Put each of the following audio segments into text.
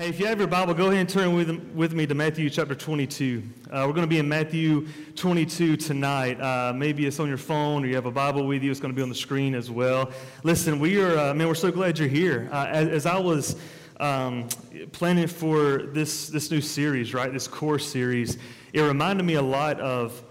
Hey, if you have your Bible, go ahead and turn with, with me to Matthew chapter 22. Uh, we're going to be in Matthew 22 tonight. Uh, maybe it's on your phone or you have a Bible with you. It's going to be on the screen as well. Listen, we are, uh, man, we're so glad you're here. Uh, as, as, I was um, planning for this, this new series, right, this core series, it reminded me a lot of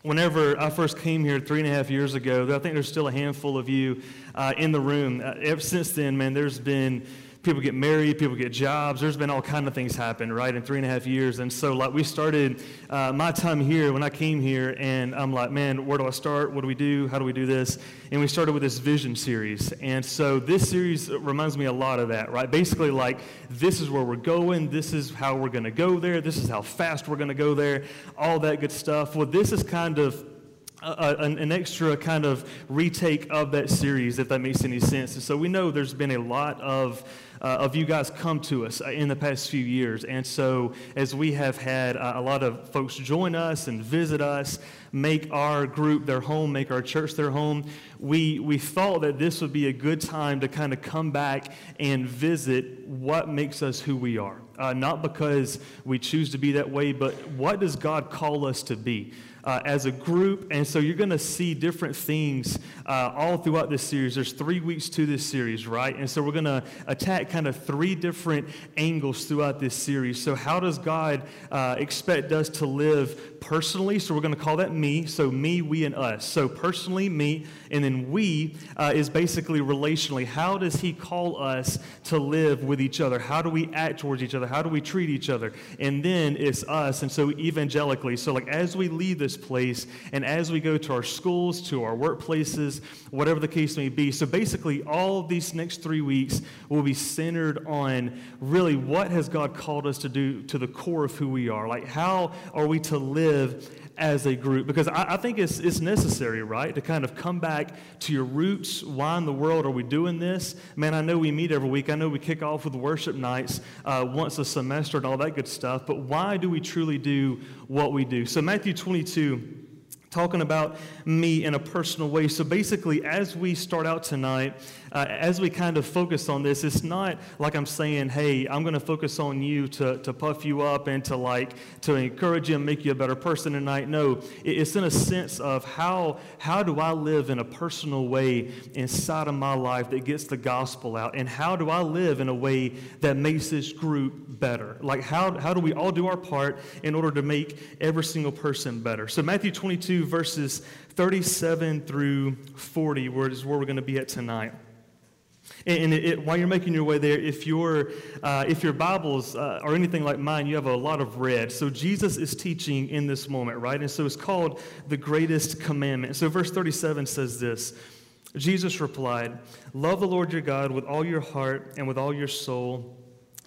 whenever I first came here three and a half years ago. I think there's still a handful of you uh, in the room. Uh, ever since then, man, there's been people get married, people get jobs. There's been all kind of things happen, right, in three and a half years. And so, like, we started uh, my time here when I came here, and I'm like, man, where do I start? What do we do? How do we do this? And we started with this vision series. And so, this series reminds me a lot of that, right? Basically, like, this is where we're going. This is how we're going to go there. This is how fast we're going to go there. All that good stuff. Well, this is kind of an, an, extra kind of retake of that series, if that makes any sense. And so we know there's been a lot of uh, of you guys come to us uh, in the past few years. And so, as we have had uh, a lot of folks join us and visit us, make our group their home, make our church their home, we, we thought that this would be a good time to kind of come back and visit what makes us who we are. Uh, not because we choose to be that way, but what does God call us to be? Uh, as a group. And so you're going to see different things uh, all throughout this series. There's three weeks to this series, right? And so we're going to attack kind of three different angles throughout this series. So, how does God uh, expect us to live personally? So, we're going to call that me. So, me, we, and us. So, personally, me. And then we uh, is basically relationally. How does He call us to live with each other? How do we act towards each other? How do we treat each other? And then it's us. And so, evangelically. So, like, as we leave this this place and as we go to our schools, to our workplaces, whatever the case may be. So basically, all of these next three weeks will be centered on really what has God called us to do to the core of who we are. Like, how are we to live as a group because I, I, think it's, it's necessary, right, to kind of come back to your roots. Why in the world are we doing this? Man, I know we meet every week. I know we kick off with worship nights uh, once a semester and all that good stuff, but why do we truly do what we do? So, Matthew 22 talking about me in a personal way. So basically, as we start out tonight, uh, as we kind of focus on this, it's not like I'm saying, hey, I'm going to focus on you to, to puff you up and to like to encourage you and make you a better person tonight. No, it's in a sense of how how do I live in a personal way inside of my life that gets the gospel out, and how do I live in a way that makes this group better? Like how how do we all do our part in order to make every single person better? So Matthew 22 verses 37 through 40, where is where we're going to be at tonight. And it, it, while you're making your way there, if, your uh, if your Bibles uh, are anything like mine, you have a lot of red. So Jesus is teaching in this moment, right? And so it's called the greatest commandment. So verse 37 says this Jesus replied, Love the Lord your God with all your heart and with all your soul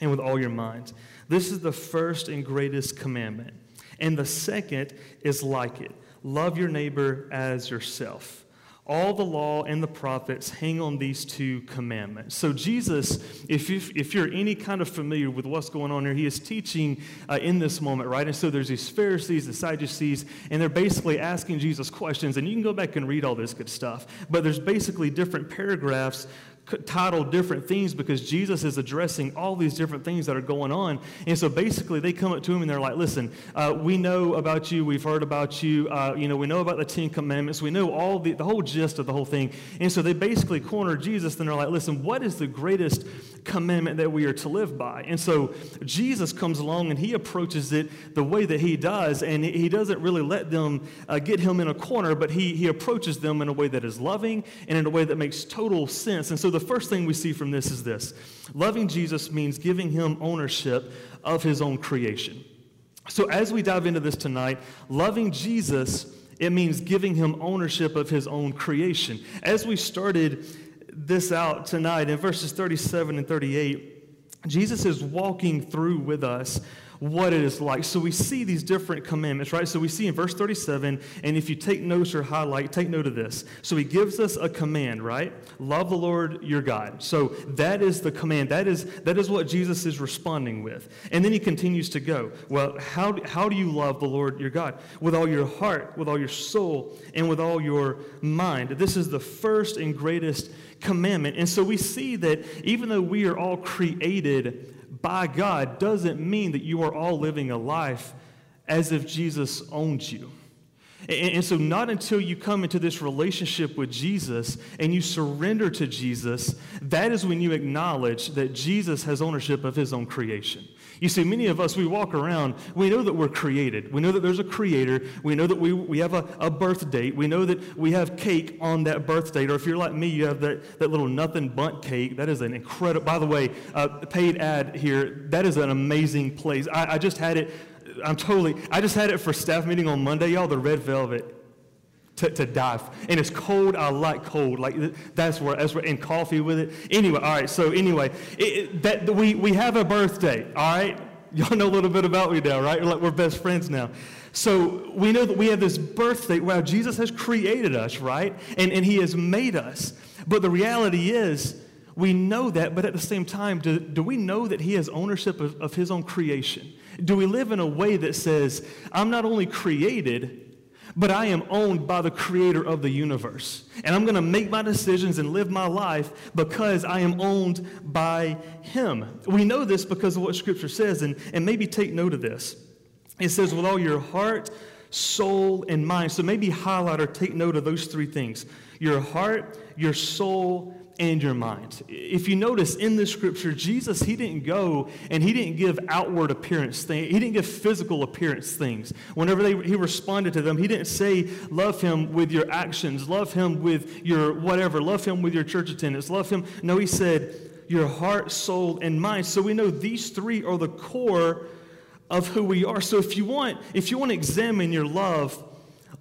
and with all your mind. This is the first and greatest commandment. And the second is like it love your neighbor as yourself. All the law and the prophets hang on these two commandments. So, Jesus, if, you, if you're any kind of familiar with what's going on here, he is teaching uh, in this moment, right? And so there's these Pharisees, the Sadducees, and they're basically asking Jesus questions. And you can go back and read all this good stuff. But there's basically different paragraphs titled different things because Jesus is addressing all these different things that are going on. And so basically, they come up to him and they're like, Listen, uh, we know about you. We've heard about you. Uh, you know, we know about the Ten Commandments. We know all the, the whole gist of the whole thing. And so they basically corner Jesus and they're like, Listen, what is the greatest commandment that we are to live by? And so Jesus comes along and he approaches it the way that he does. And he doesn't really let them uh, get him in a corner, but he, he approaches them in a way that is loving and in a way that makes total sense. And so the first thing we see from this is this loving Jesus means giving him ownership of his own creation. So, as we dive into this tonight, loving Jesus, it means giving him ownership of his own creation. As we started this out tonight in verses 37 and 38, Jesus is walking through with us what it is like. So we see these different commandments, right? So we see in verse 37, and if you take notes or highlight, take note of this. So he gives us a command, right? Love the Lord your God. So that is the command. That is, that is what Jesus is responding with. And then he continues to go, well, how, how do you love the Lord your God? With all your heart, with all your soul, and with all your mind. This is the first and greatest commandment. And so we see that even though we are all created by God doesn't mean that you are all living a life as if Jesus owns you. And, so, not until you come into this relationship with Jesus and you surrender to Jesus, that is when you acknowledge that Jesus has ownership of his own creation. You see, many of us, we walk around, we know that we're created. We know that there's a creator. We know that we, we have a, a birth date. We know that we have cake on that birth date. Or if you're like me, you have that, that little nothing Bundt cake. That is an incredible, by the way, uh, paid ad here. That is an amazing place. I, I just had it I'm totally, I just had it for staff meeting on Monday, y'all, the red velvet. To, to die. And it's cold. I like cold. Like that's where, that's where, and coffee with it. Anyway, all right. So anyway, it, that we, we have a birthday. All right. Y'all know a little bit about me now, right? Like we're best friends now. So we know that we have this birthday. Wow, Jesus has created us, right? And, and he has made us. But the reality is, we know that, but at the same time, do, do we know that he has ownership of, of his own creation? Do we live in a way that says, I'm not only created, but I am owned by the creator of the universe. And I'm going to make my decisions and live my life because I am owned by him. We know this because of what scripture says, and, and maybe take note of this. It says, with all your heart, soul, and mind. So maybe highlight or take note of those three things your heart, your soul, and your mind. If you notice in the scripture, Jesus, he didn't go and he didn't give outward appearance things. He didn't give physical appearance things. Whenever they, he responded to them, he didn't say, love him with your actions, love him with your whatever, love him with your church attendance, love him. No, he said, your heart, soul, and mind. So we know these three are the core of who we are. So if you want, if you want to examine your love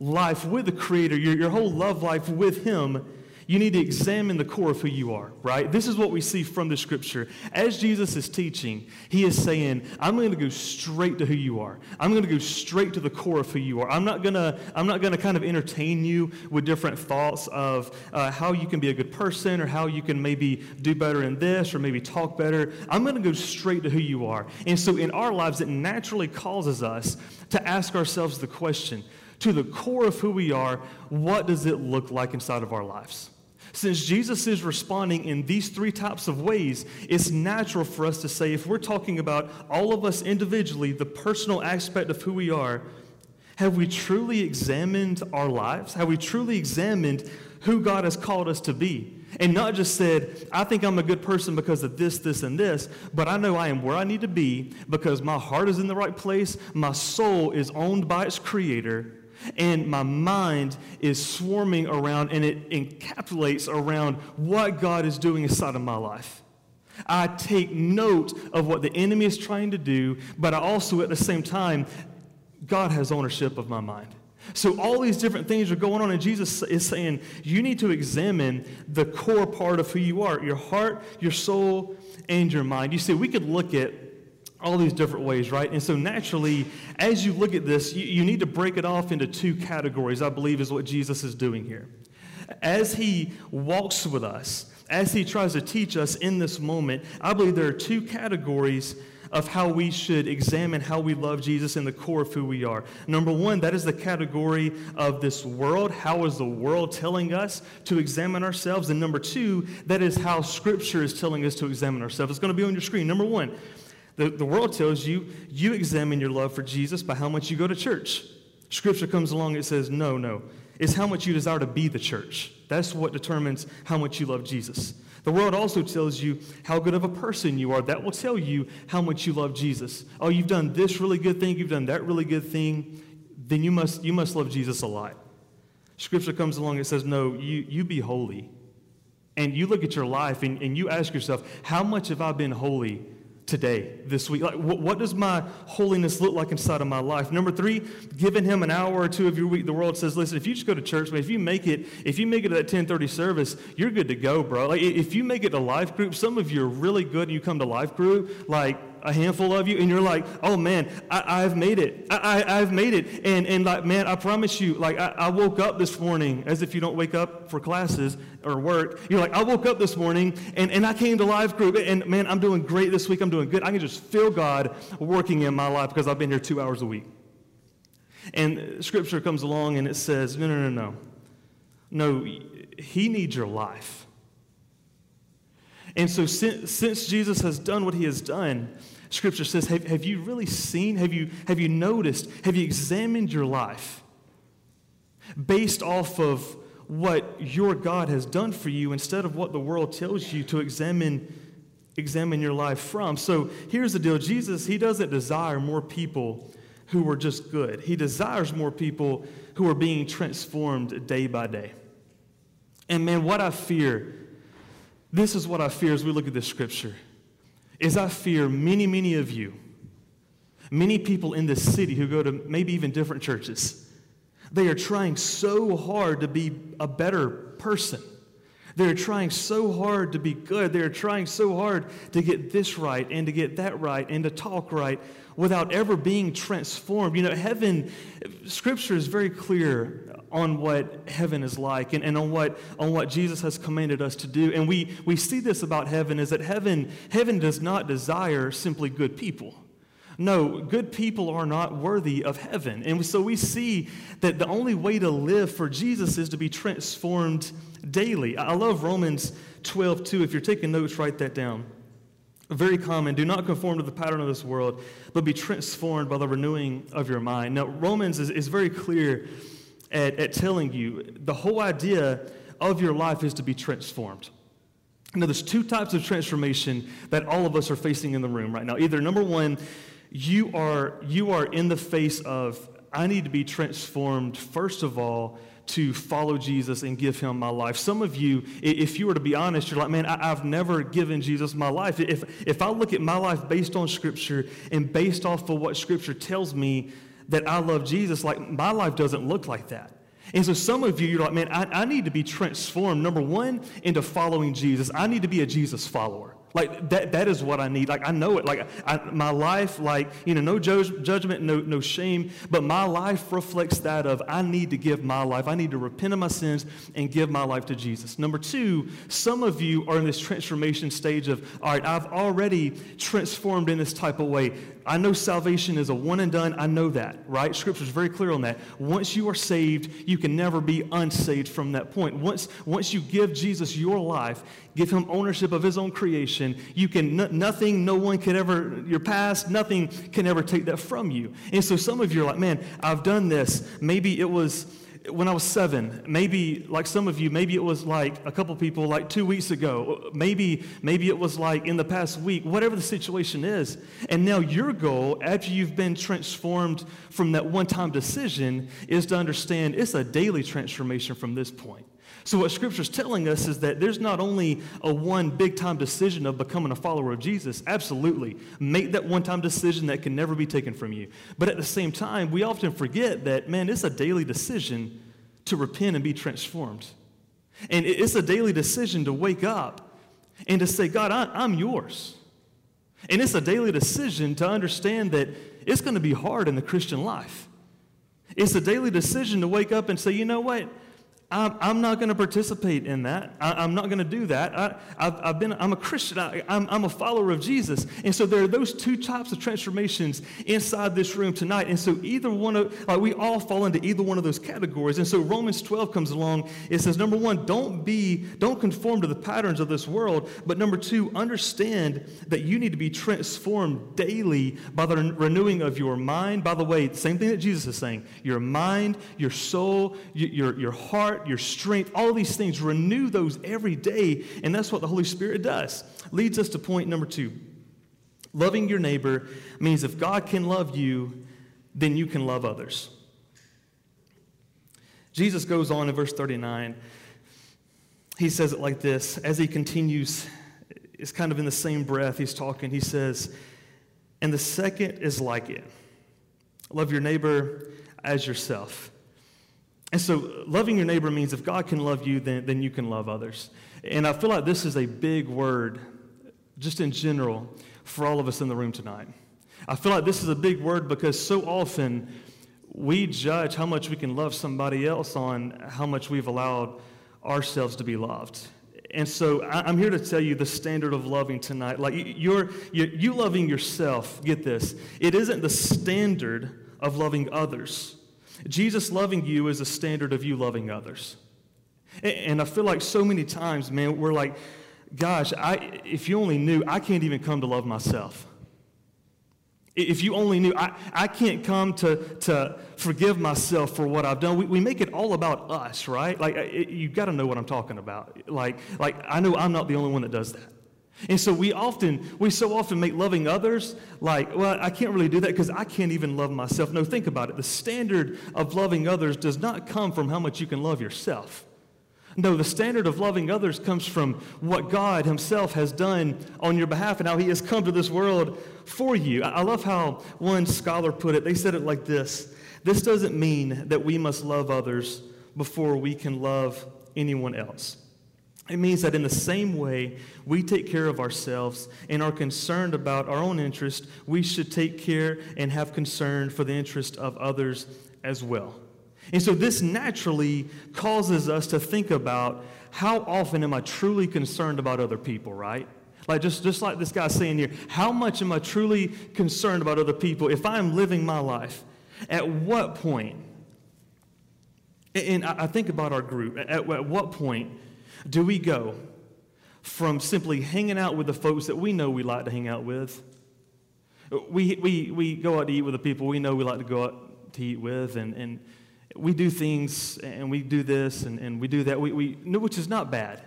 life with the Creator, your, your whole love life with Him, you need to examine the core of who you are, right? This is what we see from the scripture. As Jesus is teaching, he is saying, I'm going to go straight to who you are. I'm going to go straight to the core of who you are. I'm not going to, I'm not going to kind of entertain you with different thoughts of uh, how you can be a good person or how you can maybe do better in this or maybe talk better. I'm going to go straight to who you are. And so in our lives, it naturally causes us to ask ourselves the question, to the core of who we are, what does it look like inside of our lives? Since Jesus is responding in these three types of ways, it's natural for us to say, if we're talking about all of us individually, the personal aspect of who we are, have we truly examined our lives? Have we truly examined who God has called us to be? And not just said, I think I'm a good person because of this, this, and this, but I know I am where I need to be because my heart is in the right place, my soul is owned by its creator, and my mind is swarming around and it encapsulates around what God is doing inside of my life. I take note of what the enemy is trying to do, but I also, at the same time, God has ownership of my mind. So, all these different things are going on, and Jesus is saying, You need to examine the core part of who you are your heart, your soul, and your mind. You see, we could look at all these different ways, right? And so naturally, as you look at this, you, you, need to break it off into two categories, I believe is what Jesus is doing here. As he walks with us, as he tries to teach us in this moment, I believe there are two categories of how we should examine how we love Jesus in the core of who we are. Number one, that is the category of this world. How is the world telling us to examine ourselves? And number two, that is how Scripture is telling us to examine ourselves. It's going to be on your screen. Number one, the, the world tells you you examine your love for Jesus by how much you go to church. Scripture comes along and says, no, no. It's how much you desire to be the church. That's what determines how much you love Jesus. The world also tells you how good of a person you are. That will tell you how much you love Jesus. Oh, you've done this really good thing, you've done that really good thing, then you must, you must love Jesus a lot. Scripture comes along and says, No, you, you be holy. And you look at your life and, and you ask yourself, How much have I been holy today, this week? Like, what, what, does my holiness look like inside of my life? Number three, giving him an hour or two of your week. The world says, listen, if you just go to church, man, if you make it, if you make it at that 1030 service, you're good to go, bro. Like, if you make it to life group, some of you are really good and you come to life group, like, a handful of you, and you're like, oh man, I, have made it. I, have made it. And, and like, man, I promise you, like, I, I woke up this morning, as if you don't wake up for classes or work. You're like, I woke up this morning and, and I came to life group, and man, I'm doing great this week. I'm doing good. I can just feel God working in my life because I've been here two hours a week. And scripture comes along and it says, no, no, no, no. No, he needs your life. And so, since, since Jesus has done what he has done, Scripture says, have, have you really seen? Have you, have you noticed? Have you examined your life based off of what your God has done for you instead of what the world tells you to examine, examine your life from? So here's the deal Jesus, he doesn't desire more people who are just good, he desires more people who are being transformed day by day. And man, what I fear, this is what I fear as we look at this scripture is I fear many, many of you, many people in this city who go to maybe even different churches, they are trying so hard to be a better person. They're trying so hard to be good. They're trying so hard to get this right and to get that right and to talk right without ever being transformed. You know, heaven, Scripture is very clear on what heaven is like and, and on, what, on what Jesus has commanded us to do. And we, we see this about heaven is that heaven, heaven does not desire simply good people. No, good people are not worthy of heaven. And so we see that the only way to live for Jesus is to be transformed daily. I love Romans 12, 2. If you're taking notes, write that down. Very common. Do not conform to the pattern of this world, but be transformed by the renewing of your mind. Now, Romans is, is very clear at, at telling you the whole idea of your life is to be transformed. Now, there's two types of transformation that all of us are facing in the room right now. Either number one, you are, you are in the face of, I need to be transformed, first of all, to follow Jesus and give him my life. Some of you, if you were to be honest, you're like, man, I, have never given Jesus my life. If, if I look at my life based on Scripture and based off of what Scripture tells me, that I love Jesus, like my life doesn't look like that. And so some of you, you're like, man, I, I need to be transformed, number one, into following Jesus. I need to be a Jesus follower. Like that, that is what I need. Like I know it. Like I, my life, like, you know, no judgment, no, no shame, but my life reflects that of I need to give my life. I need to repent of my sins and give my life to Jesus. Number two, some of you are in this transformation stage of, all right, I've already transformed in this type of way. I know salvation is a one and done. I know that, right? Scripture is very clear on that. Once you are saved, you can never be unsaved from that point. Once, once you give Jesus your life, give him ownership of his own creation, you can, nothing, no one can ever, your past, nothing can ever take that from you. And so some of you are like, man, I've done this. Maybe it was when I was seven, maybe like some of you, maybe it was like a couple people like two weeks ago, maybe maybe it was like in the past week, whatever the situation is. And now your goal, after you've been transformed from that one-time decision, is to understand it's a daily transformation from this point. So, what Scripture is telling us is that there's not only a one big time decision of becoming a follower of Jesus, absolutely. Make that one time decision that can never be taken from you. But at the same time, we often forget that, man, it's a daily decision to repent and be transformed. And it's a daily decision to wake up and to say, God, I, am yours. And it's a daily decision to understand that it's going to be hard in the Christian life. It's a daily decision to wake up and say, you know what? I'm, I'm not going to participate in that. I, am not going to do that. I, have been, I'm a Christian. I, I'm, I'm a follower of Jesus. And so there are those two types of transformations inside this room tonight. And so either one of, like we all fall into either one of those categories. And so Romans 12 comes along. It says, number one, don't be, don't conform to the patterns of this world. But number two, understand that you need to be transformed daily by the renewing of your mind. By the way, same thing that Jesus is saying. Your mind, your soul, your, your heart, your strength, all these things. Renew those every day. And that's what the Holy Spirit does. Leads us to point number two. Loving your neighbor means if God can love you, then you can love others. Jesus goes on in verse 39. He says it like this as he continues, it's kind of in the same breath he's talking. He says, And the second is like it love your neighbor as yourself. And so, loving your neighbor means if God can love you, then, then you can love others. And I feel like this is a big word, just in general, for all of us in the room tonight. I feel like this is a big word because so often we judge how much we can love somebody else on how much we've allowed ourselves to be loved. And so I'm here to tell you the standard of loving tonight. Like you're, you're, you loving yourself, get this, it isn't the standard of loving others. Jesus loving you is a standard of you loving others. And I feel like so many times, man, we're like, gosh, I, if you only knew, I can't even come to love myself. If you only knew, I, I can't come to, to forgive myself for what I've done. We, we make it all about us, right? Like, it, you got to know what I'm talking about. Like, like, I know I'm not the only one that does that. And so we often, we so often make loving others like, well, I can't really do that because I can't even love myself. No, think about it. The standard of loving others does not come from how much you can love yourself. No, the standard of loving others comes from what God Himself has done on your behalf and how He has come to this world for you. I love how one scholar put it. They said it like this This doesn't mean that we must love others before we can love anyone else. It means that in the same way we take care of ourselves and are concerned about our own interest, we should take care and have concern for the interest of others as well. And so this naturally causes us to think about how often am I truly concerned about other people, right? Like just, just like this guy's saying here, how much am I truly concerned about other people? If I'm living my life, at what point? point, and I think about our group, at, at what point do we go from simply hanging out with the folks that we know we like to hang out with? We, we, we go out to eat with the people we know we like to go out to eat with, and, and we do things and we do this and, and we do that, we, we, which is not bad.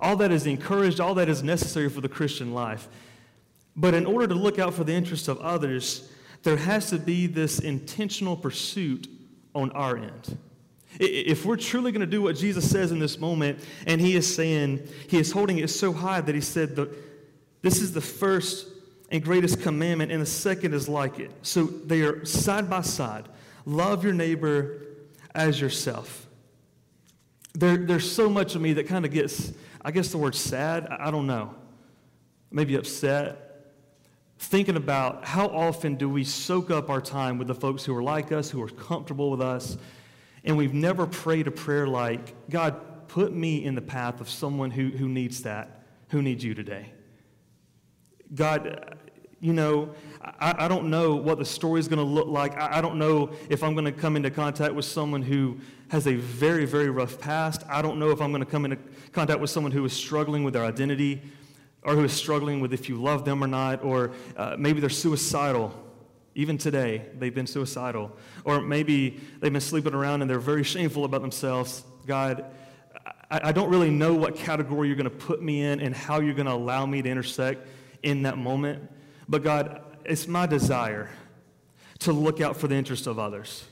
All that is encouraged, all that is necessary for the Christian life. But in order to look out for the interests of others, there has to be this intentional pursuit on our end. If we're truly going to do what Jesus says in this moment, and he is saying, he is holding it so high that he said, the, This is the first and greatest commandment, and the second is like it. So they are side by side. Love your neighbor as yourself. There, there's so much of me that kind of gets, I guess the word sad, I don't know, maybe upset, thinking about how often do we soak up our time with the folks who are like us, who are comfortable with us, and we've never prayed a prayer like, God, put me in the path of someone who, who needs that, who needs you today. God, you know, I, I don't know what the story is going to look like. I, I don't know if I'm going to come into contact with someone who has a very, very rough past. I don't know if I'm going to come into contact with someone who is struggling with their identity or who is struggling with if you love them or not, or uh, maybe they're suicidal. Even today, they've been suicidal. Or maybe they've been sleeping around and they're very shameful about themselves. God, I, I don't really know what category you're going to put me in and how you're going to allow me to intersect in that moment. But God, it's my desire to look out for the interest of others.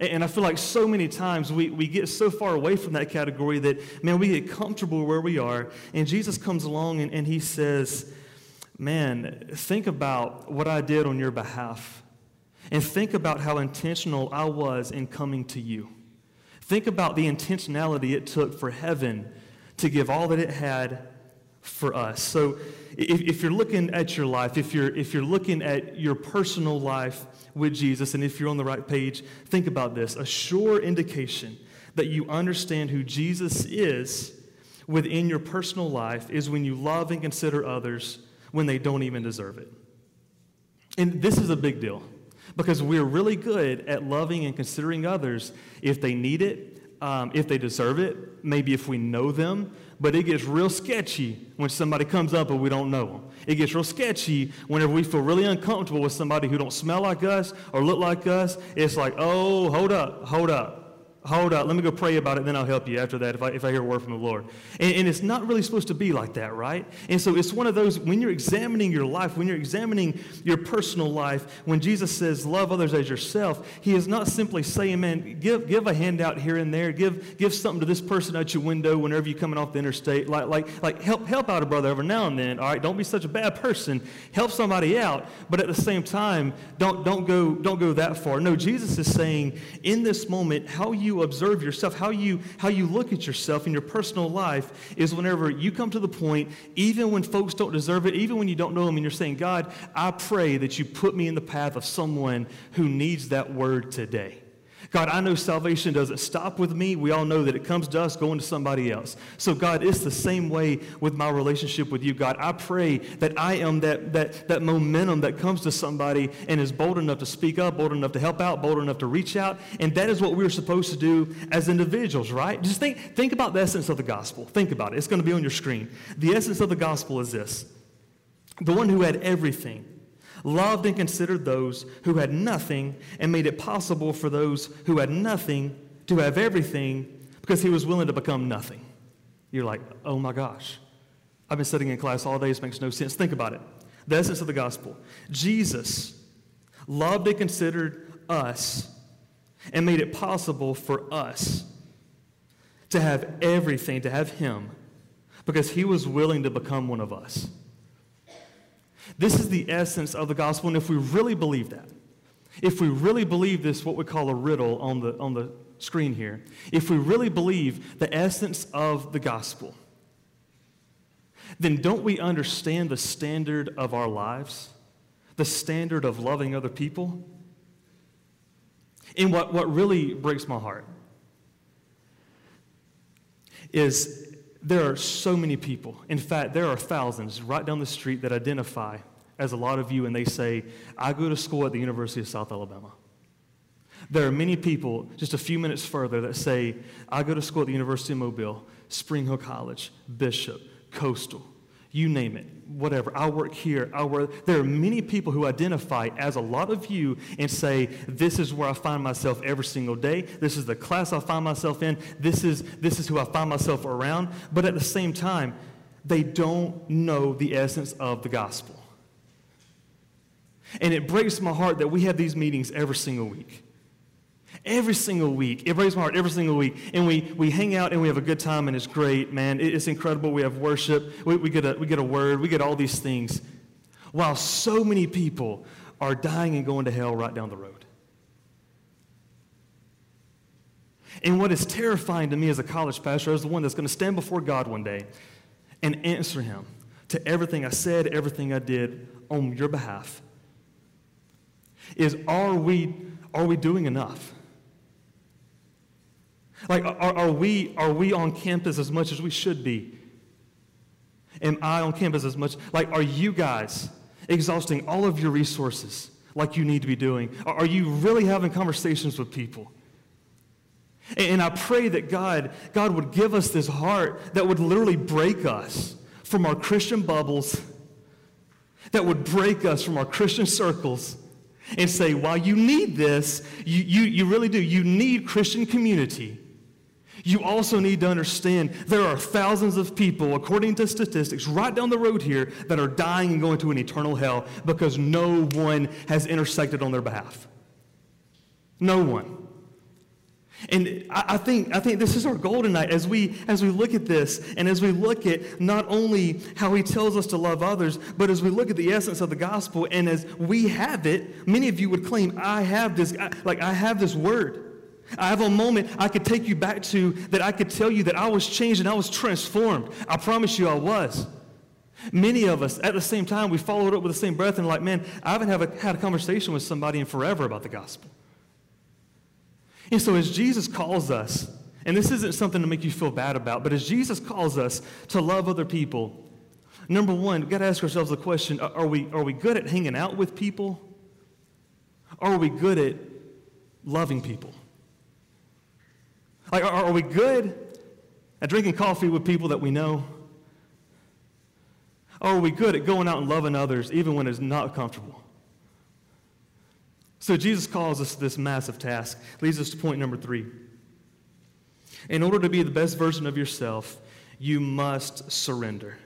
And I feel like so many times we, we get so far away from that category that, man, we get comfortable where we are. And Jesus comes along and, and he says, man, think about what I did on your behalf. And think about how intentional I was in coming to you. Think about the intentionality it took for heaven to give all that it had for us. So if, if you're looking at your life, if you're, if you're looking at your personal life with Jesus, and if you're on the right page, think about this. A sure indication that you understand who Jesus is within your personal life is when you love and consider others when they don't even deserve it. And this is a big deal because we're really good at loving and considering others if they need it, um, if they deserve it, maybe if we know them, but it gets real sketchy when somebody comes up and we don't know them. It gets real sketchy whenever we feel really uncomfortable with somebody who don't smell like us or look like us. It's like, oh, hold up, hold up. Hold up, let me go pray about it, then I'll help you after that if I, if I hear a word from the Lord. And, and, it's not really supposed to be like that, right? And so it's one of those, when you're examining your life, when you're examining your personal life, when Jesus says, love others as yourself, he is not simply saying, man, give, give a handout here and there, give, give something to this person at your window whenever you're coming off the interstate. Like, like, like help, help out a brother every now and then, all right? Don't be such a bad person. Help somebody out, but at the same time, don't, don't, go, don't go that far. No, Jesus is saying, in this moment, how you you observe yourself, how you, how you look at yourself in your personal life is whenever you come to the point, even when folks don't deserve it, even when you don't know them, and you're saying, God, I pray that you put me in the path of someone who needs that word today. God, I know salvation doesn't stop with me. We all know that it comes to us going to somebody else. So, God, it's the same way with my relationship with you. God, I pray that I am that, that, that momentum that comes to somebody and is bold enough to speak up, bold enough to help out, bold enough to reach out. And that is what we're supposed to do as individuals, right? Just think, think about the essence of the gospel. Think about it. It's going to be on your screen. The essence of the gospel is this the one who had everything loved and considered those who had nothing, and made it possible for those who had nothing to have everything because he was willing to become nothing. You're like, oh my gosh. I've been sitting in class all day, this makes no sense. Think about it. The essence of the gospel Jesus loved and considered us and made it possible for us to have everything, to have Him, because He was willing to become one of us. This is the essence of the gospel, and if we really believe that, if we really believe this, what we call a riddle on the, on the screen here, if we really believe the essence of the gospel, then don't we understand the standard of our lives? The standard of loving other people? And what, what really breaks my heart is there are so many people. In fact, there are thousands right down the street that identify as a lot of you, and they say, I go to school at the University of South Alabama. There are many people just a few minutes further that say, I go to school at the University of Mobile, Spring Hill College, Bishop, Coastal, you name it, whatever. I work here, I work. There are many people who identify as a lot of you and say, This is where I find myself every single day. This is the class I find myself in. This is, this is who I find myself around. But at the same time, they don't know the essence of the gospel. And it breaks my heart that we have these meetings every single week. Every single week. It breaks my heart every single week. And we, we hang out and we have a good time and it's great, man. It's incredible. We have worship. We, we, get a, we get a word. We get all these things. While so many people are dying and going to hell right down the road. And what is terrifying to me as a college pastor is the one that's going to stand before God one day and answer him to everything I said, everything I did on your behalf. Is are we, are we doing enough? Like, are, are, we, are we on campus as much as we should be? Am I on campus as much? Like, are you guys exhausting all of your resources like you need to be doing? Are you really having conversations with people? And I pray that God, God would give us this heart that would literally break us from our Christian bubbles, that would break us from our Christian circles, and say, while you need this, you, you, you really do, you need Christian community. You also need to understand there are thousands of people, according to statistics, right down the road here that are dying and going to an eternal hell because no one has intersected on their behalf. No one. And I, think, I think this is our goal tonight as we, as we look at this and as we look at not only how he tells us to love others, but as we look at the essence of the gospel and as we have it, many of you would claim, I have this, like I have this word. I have a moment I could take you back to that I could tell you that I was changed and I was transformed. I promise you I was. Many of us, at the same time, we followed up with the same breath and like, man, I haven't have a, had a conversation with somebody in forever about the gospel. And so as Jesus calls us, and this isn't something to make you feel bad about, but as Jesus calls us to love other people, number one, we've got to ask ourselves the question are we, are we good at hanging out with people? Are we good at loving people? Like, are, are we good at drinking coffee with people that we know? Are we good at going out and loving others even when it's not comfortable? So Jesus calls us to this massive task. Leads us to point number three. In order to be the best version of yourself, you must surrender.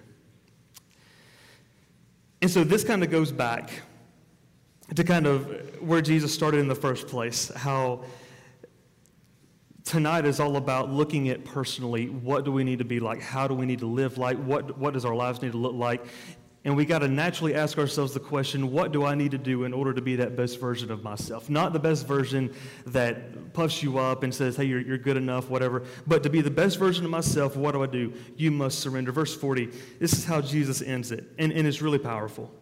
And so this kind of goes back to kind of where Jesus started in the first place, how tonight is all about looking at personally what do we need to be like? How do we need to live like? What, what does our lives need to look like? And we got to naturally ask ourselves the question what do I need to do in order to be that best version of myself? Not the best version that puffs you up and says, hey, you're, you're good enough, whatever, but to be the best version of myself, what do I do? You must surrender. Verse 40, this is how Jesus ends it, and, and it's really powerful.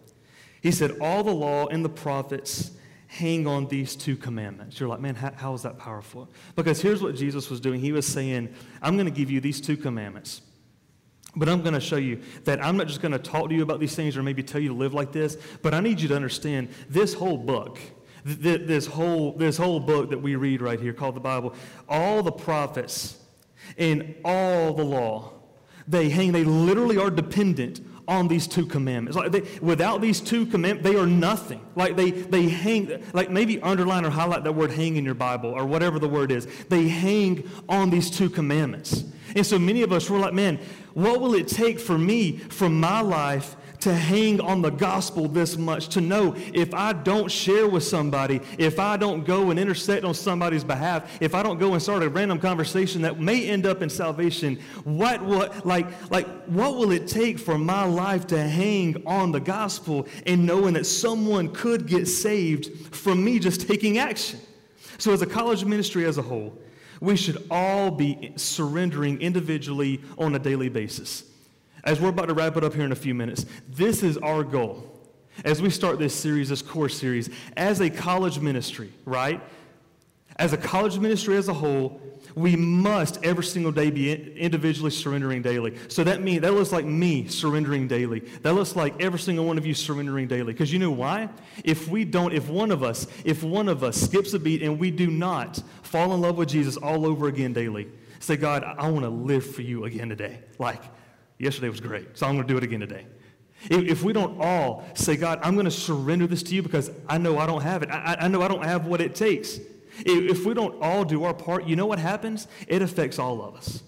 He said, All the law and the prophets hang on these two commandments. You're like, man, how, how is that powerful? Because here's what Jesus was doing. He was saying, I'm going to give you these two commandments. But I'm going to show you that I'm not just going to talk to you about these things or maybe tell you to live like this, but I need you to understand this whole book, th- this, whole, this whole book that we read right here called the Bible, all the prophets and all the law, they hang, they literally are dependent on these two commandments. Like they, without these two commandments, they are nothing. Like they, they hang, like maybe underline or highlight that word hang in your Bible or whatever the word is. They hang on these two commandments. And so many of us, we're like, man, what will it take for me, from my life, to hang on the gospel this much, to know if I don't share with somebody, if I don't go and intersect on somebody's behalf, if I don't go and start a random conversation that may end up in salvation, what what like like what will it take for my life to hang on the gospel and knowing that someone could get saved from me just taking action? So as a college ministry as a whole, we should all be surrendering individually on a daily basis as we're about to wrap it up here in a few minutes, this is our goal as we start this series, this core series, as a college ministry, right? As a college ministry as a whole, we must every single day be individually surrendering daily. So that means that looks like me surrendering daily. That looks like every single one of you surrendering daily. Because you know why? If we don't, if one of us, if one of us skips a beat and we do not fall in love with Jesus all over again daily, say, God, I want to live for you again today. Like, Yesterday was great, so I'm going to do it again today. If we don't all say, God, I'm going to surrender this to you because I know I don't have it, I, I know I don't have what it takes. If we don't all do our part, you know what happens? It affects all of us.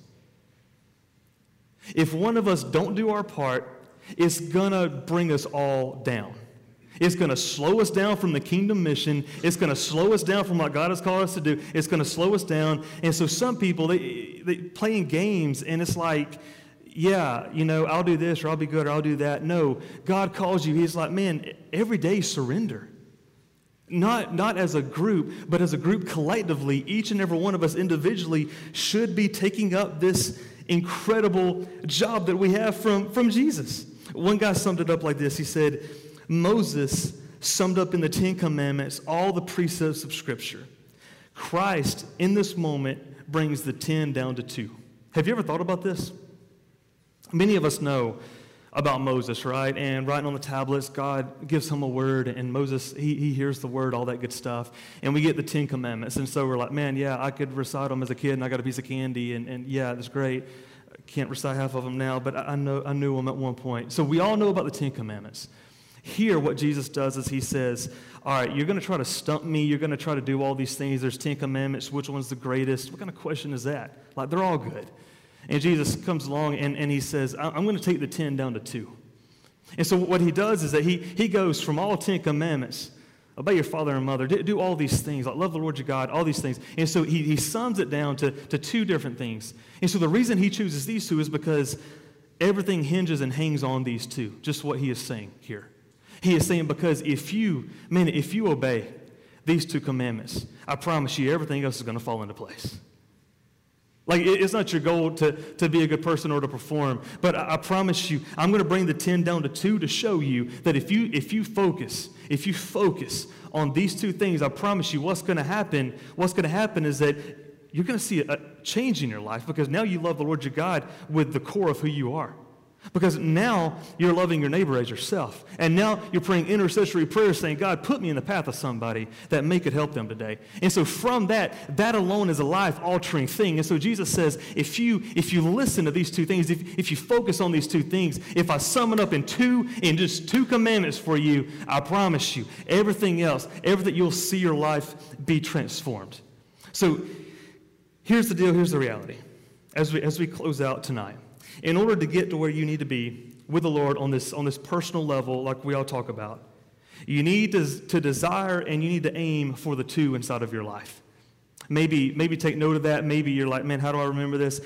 If one of us don't do our part, it's going to bring us all down. It's going to slow us down from the kingdom mission. It's going to slow us down from what God has called us to do. It's going to slow us down. And so some people, they, they playing games, and it's like, yeah, you know, I'll do this or I'll be good or I'll do that. No, God calls you. He's like, man, every day surrender. Not, not as a group, but as a group collectively, each and every one of us individually should be taking up this incredible job that we have from, from Jesus. One guy summed it up like this He said, Moses summed up in the Ten Commandments all the precepts of Scripture. Christ, in this moment, brings the ten down to two. Have you ever thought about this? Many of us know about Moses, right? And writing on the tablets, God gives him a word, and Moses, he, he hears the word, all that good stuff. And we get the Ten Commandments. And so we're like, man, yeah, I could recite them as a kid, and I got a piece of candy, and, and yeah, that's great. Can't recite half of them now, but I, know, I knew them at one point. So we all know about the Ten Commandments. Here, what Jesus does is he says, All right, you're going to try to stump me. You're going to try to do all these things. There's Ten Commandments. Which one's the greatest? What kind of question is that? Like, they're all good. And Jesus comes along and, and he says, I'm going to take the 10 down to two. And so what he does is that he, he goes from all 10 commandments, obey your father and mother, do, do all these things, like love the Lord your God, all these things. And so he, he sums it down to, to two different things. And so the reason he chooses these two is because everything hinges and hangs on these two, just what he is saying here. He is saying because if you, man, if you obey these two commandments, I promise you everything else is going to fall into place. Like, it's not your goal to, to be a good person or to perform, but I, I promise you, I'm going to bring the 10 down to two to show you that if you, if you focus, if you focus on these two things, I promise you what's going to happen, what's going to happen is that you're going to see a change in your life because now you love the Lord your God with the core of who you are. Because now you're loving your neighbor as yourself. And now you're praying intercessory prayers saying, God, put me in the path of somebody that may could help them today. And so from that, that alone is a life-altering thing. And so Jesus says, if you if you listen to these two things, if, if you focus on these two things, if I sum it up in two, in just two commandments for you, I promise you, everything else, everything you'll see your life be transformed. So here's the deal, here's the reality. As we as we close out tonight in order to get to where you need to be with the Lord on this, on this personal level, like we all talk about, you need to, to desire and you need to aim for the two inside of your life. Maybe, maybe take note of that. Maybe you're like, man, how do I remember this?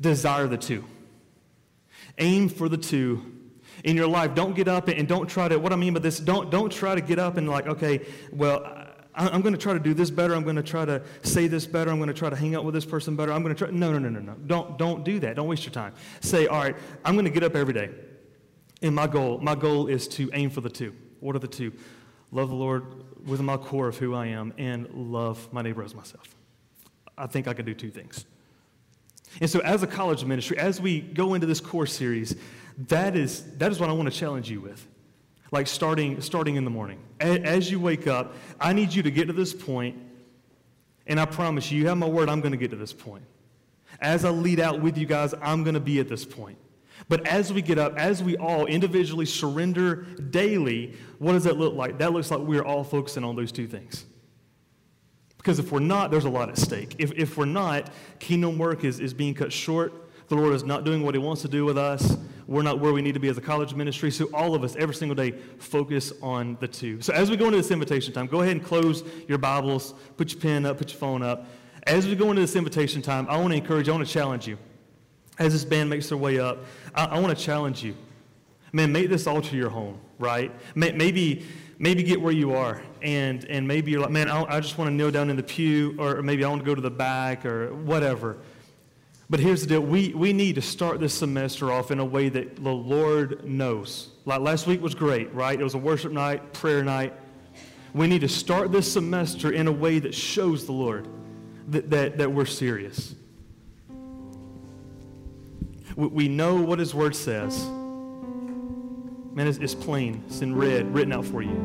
Desire the two. Aim for the two in your life. Don't get up and don't try to, what I mean by this, don't, don't try to get up and like, okay, well, I'm going to try to do this better. I'm going to try to say this better. I'm going to try to hang out with this person better. I'm going to try. No, no, no, no, no. Don't, don't do that. Don't waste your time. Say, all right, I'm going to get up every day. And my goal, my goal is to aim for the two. What are the two? love the Lord with my core of who I am, and love my neighbor as myself. I think I can do two things. And so, as a college ministry, as we go into this core series, that is, that is what I want to challenge you with. Like starting, starting in the morning. As you wake up, I need you to get to this point, and I promise you, you have my word, I'm going to get to this point. As I lead out with you guys, I'm going to be at this point. But as we get up, as we all individually surrender daily, what does that look like? That looks like we're all focusing on those two things. Because if we're not, there's a lot at stake. If, if we're not, kingdom work is, is being cut short. The Lord is not doing what He wants to do with us. We're not where we need to be as a college ministry. So, all of us, every single day, focus on the two. So, as we go into this invitation time, go ahead and close your Bibles, put your pen up, put your phone up. As we go into this invitation time, I want to encourage you, I want to challenge you. As this band makes their way up, I, I want to challenge you. Man, make this altar your home, right? Maybe, maybe get where you are, and, and maybe you're like, man, I, I just want to kneel down in the pew, or maybe I want to go to the back, or whatever. But here's the deal we, we need to start this semester off in a way that the Lord knows. Like last week was great, right? It was a worship night, prayer night. We need to start this semester in a way that shows the Lord that, that, that we're serious. We, we know what His Word says. Man, it's, it's plain, it's in red, written out for you.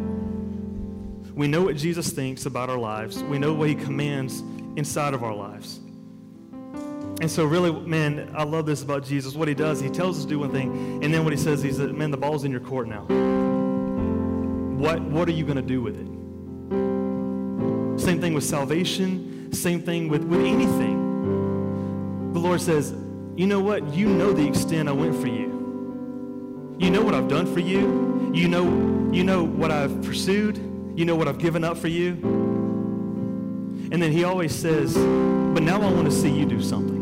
We know what Jesus thinks about our lives, we know what He commands inside of our lives. And so, really, man, I love this about Jesus. What he does, he tells us to do one thing, and then what he says, he says, man, the ball's in your court now. What, what are you going to do with it? Same thing with salvation same thing with, with anything. The Lord says, you know what? You know the extent I went for you. You know what I've done for you. You know, you know what I've pursued. You know what I've given up for you. And then he always says, but now I want to see you do something.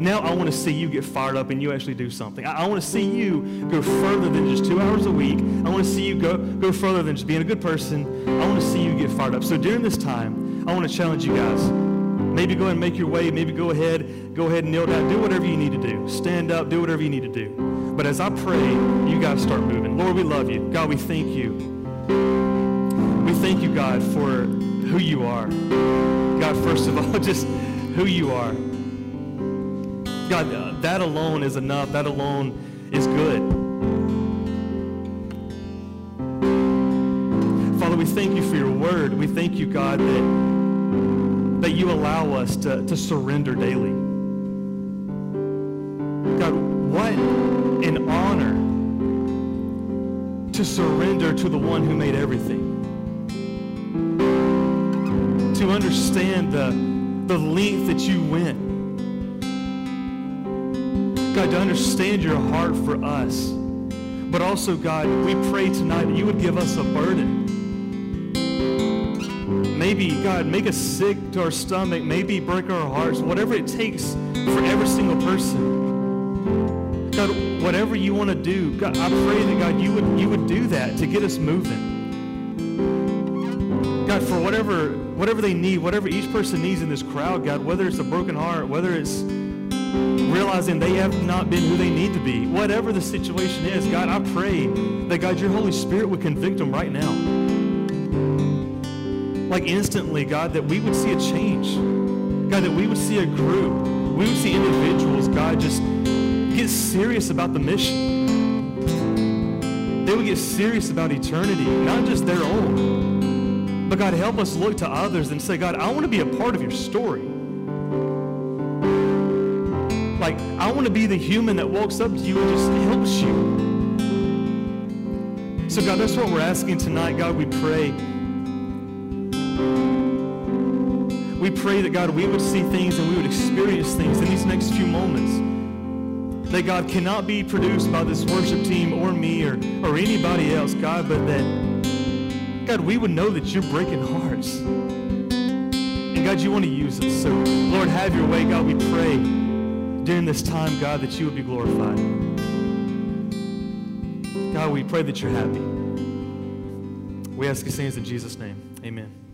Now I want to see you get fired up and you actually do something. I, I want to see you go further than just two hours a week. I want to see you go, go further than just being a good person. I want to see you get fired up. So during this time, I want to challenge you guys. Maybe go and make your way. Maybe go ahead, go ahead and kneel down. Do whatever you need to do. Stand up. Do whatever you need to do. But as I pray, you guys start moving. Lord, we love you. God, we thank you. We thank you, God, for who you are. God, first of all, just who you are. God, that alone is enough. That alone is good. Father, we thank you for your word. We thank you, God, that that you allow us to, to surrender daily. God, what an honor to surrender to the one who made everything. To understand the, the length that you went. God, to understand your heart for us. But also, God, we pray tonight that you would give us a burden Maybe, God, make us sick to our stomach. Maybe break our hearts. Whatever it takes for every single person. God, whatever you want to do, God, I pray that, God, you would, you would do that to get us moving. God, for whatever, whatever they need, whatever each person needs in this crowd, God, whether it's a broken heart, whether it's realizing they have not been who they need to be, whatever the situation is, God, I pray that, God, your Holy Spirit would convict them right now like instantly, God, that we would see a change. God, that we would see a group. We would see individuals, God, just get serious about the mission. They would get serious about eternity, not just their own. But God, help us look to others and say, God, I want to be a part of your story. Like, I want to be the human that walks up to you and just helps you. So, God, that's what we're asking tonight. God, we pray we pray that, God, we would see things and we would experience things in these next few moments that, God, cannot be produced by this worship team or me or, or anybody else, God, but that, God, we would know that you're breaking hearts. And, God, you want to use us. So, Lord, have your way. God, we pray during this time, God, that you would be glorified. God, we pray that you're happy. We ask these things in Jesus' name. Amen.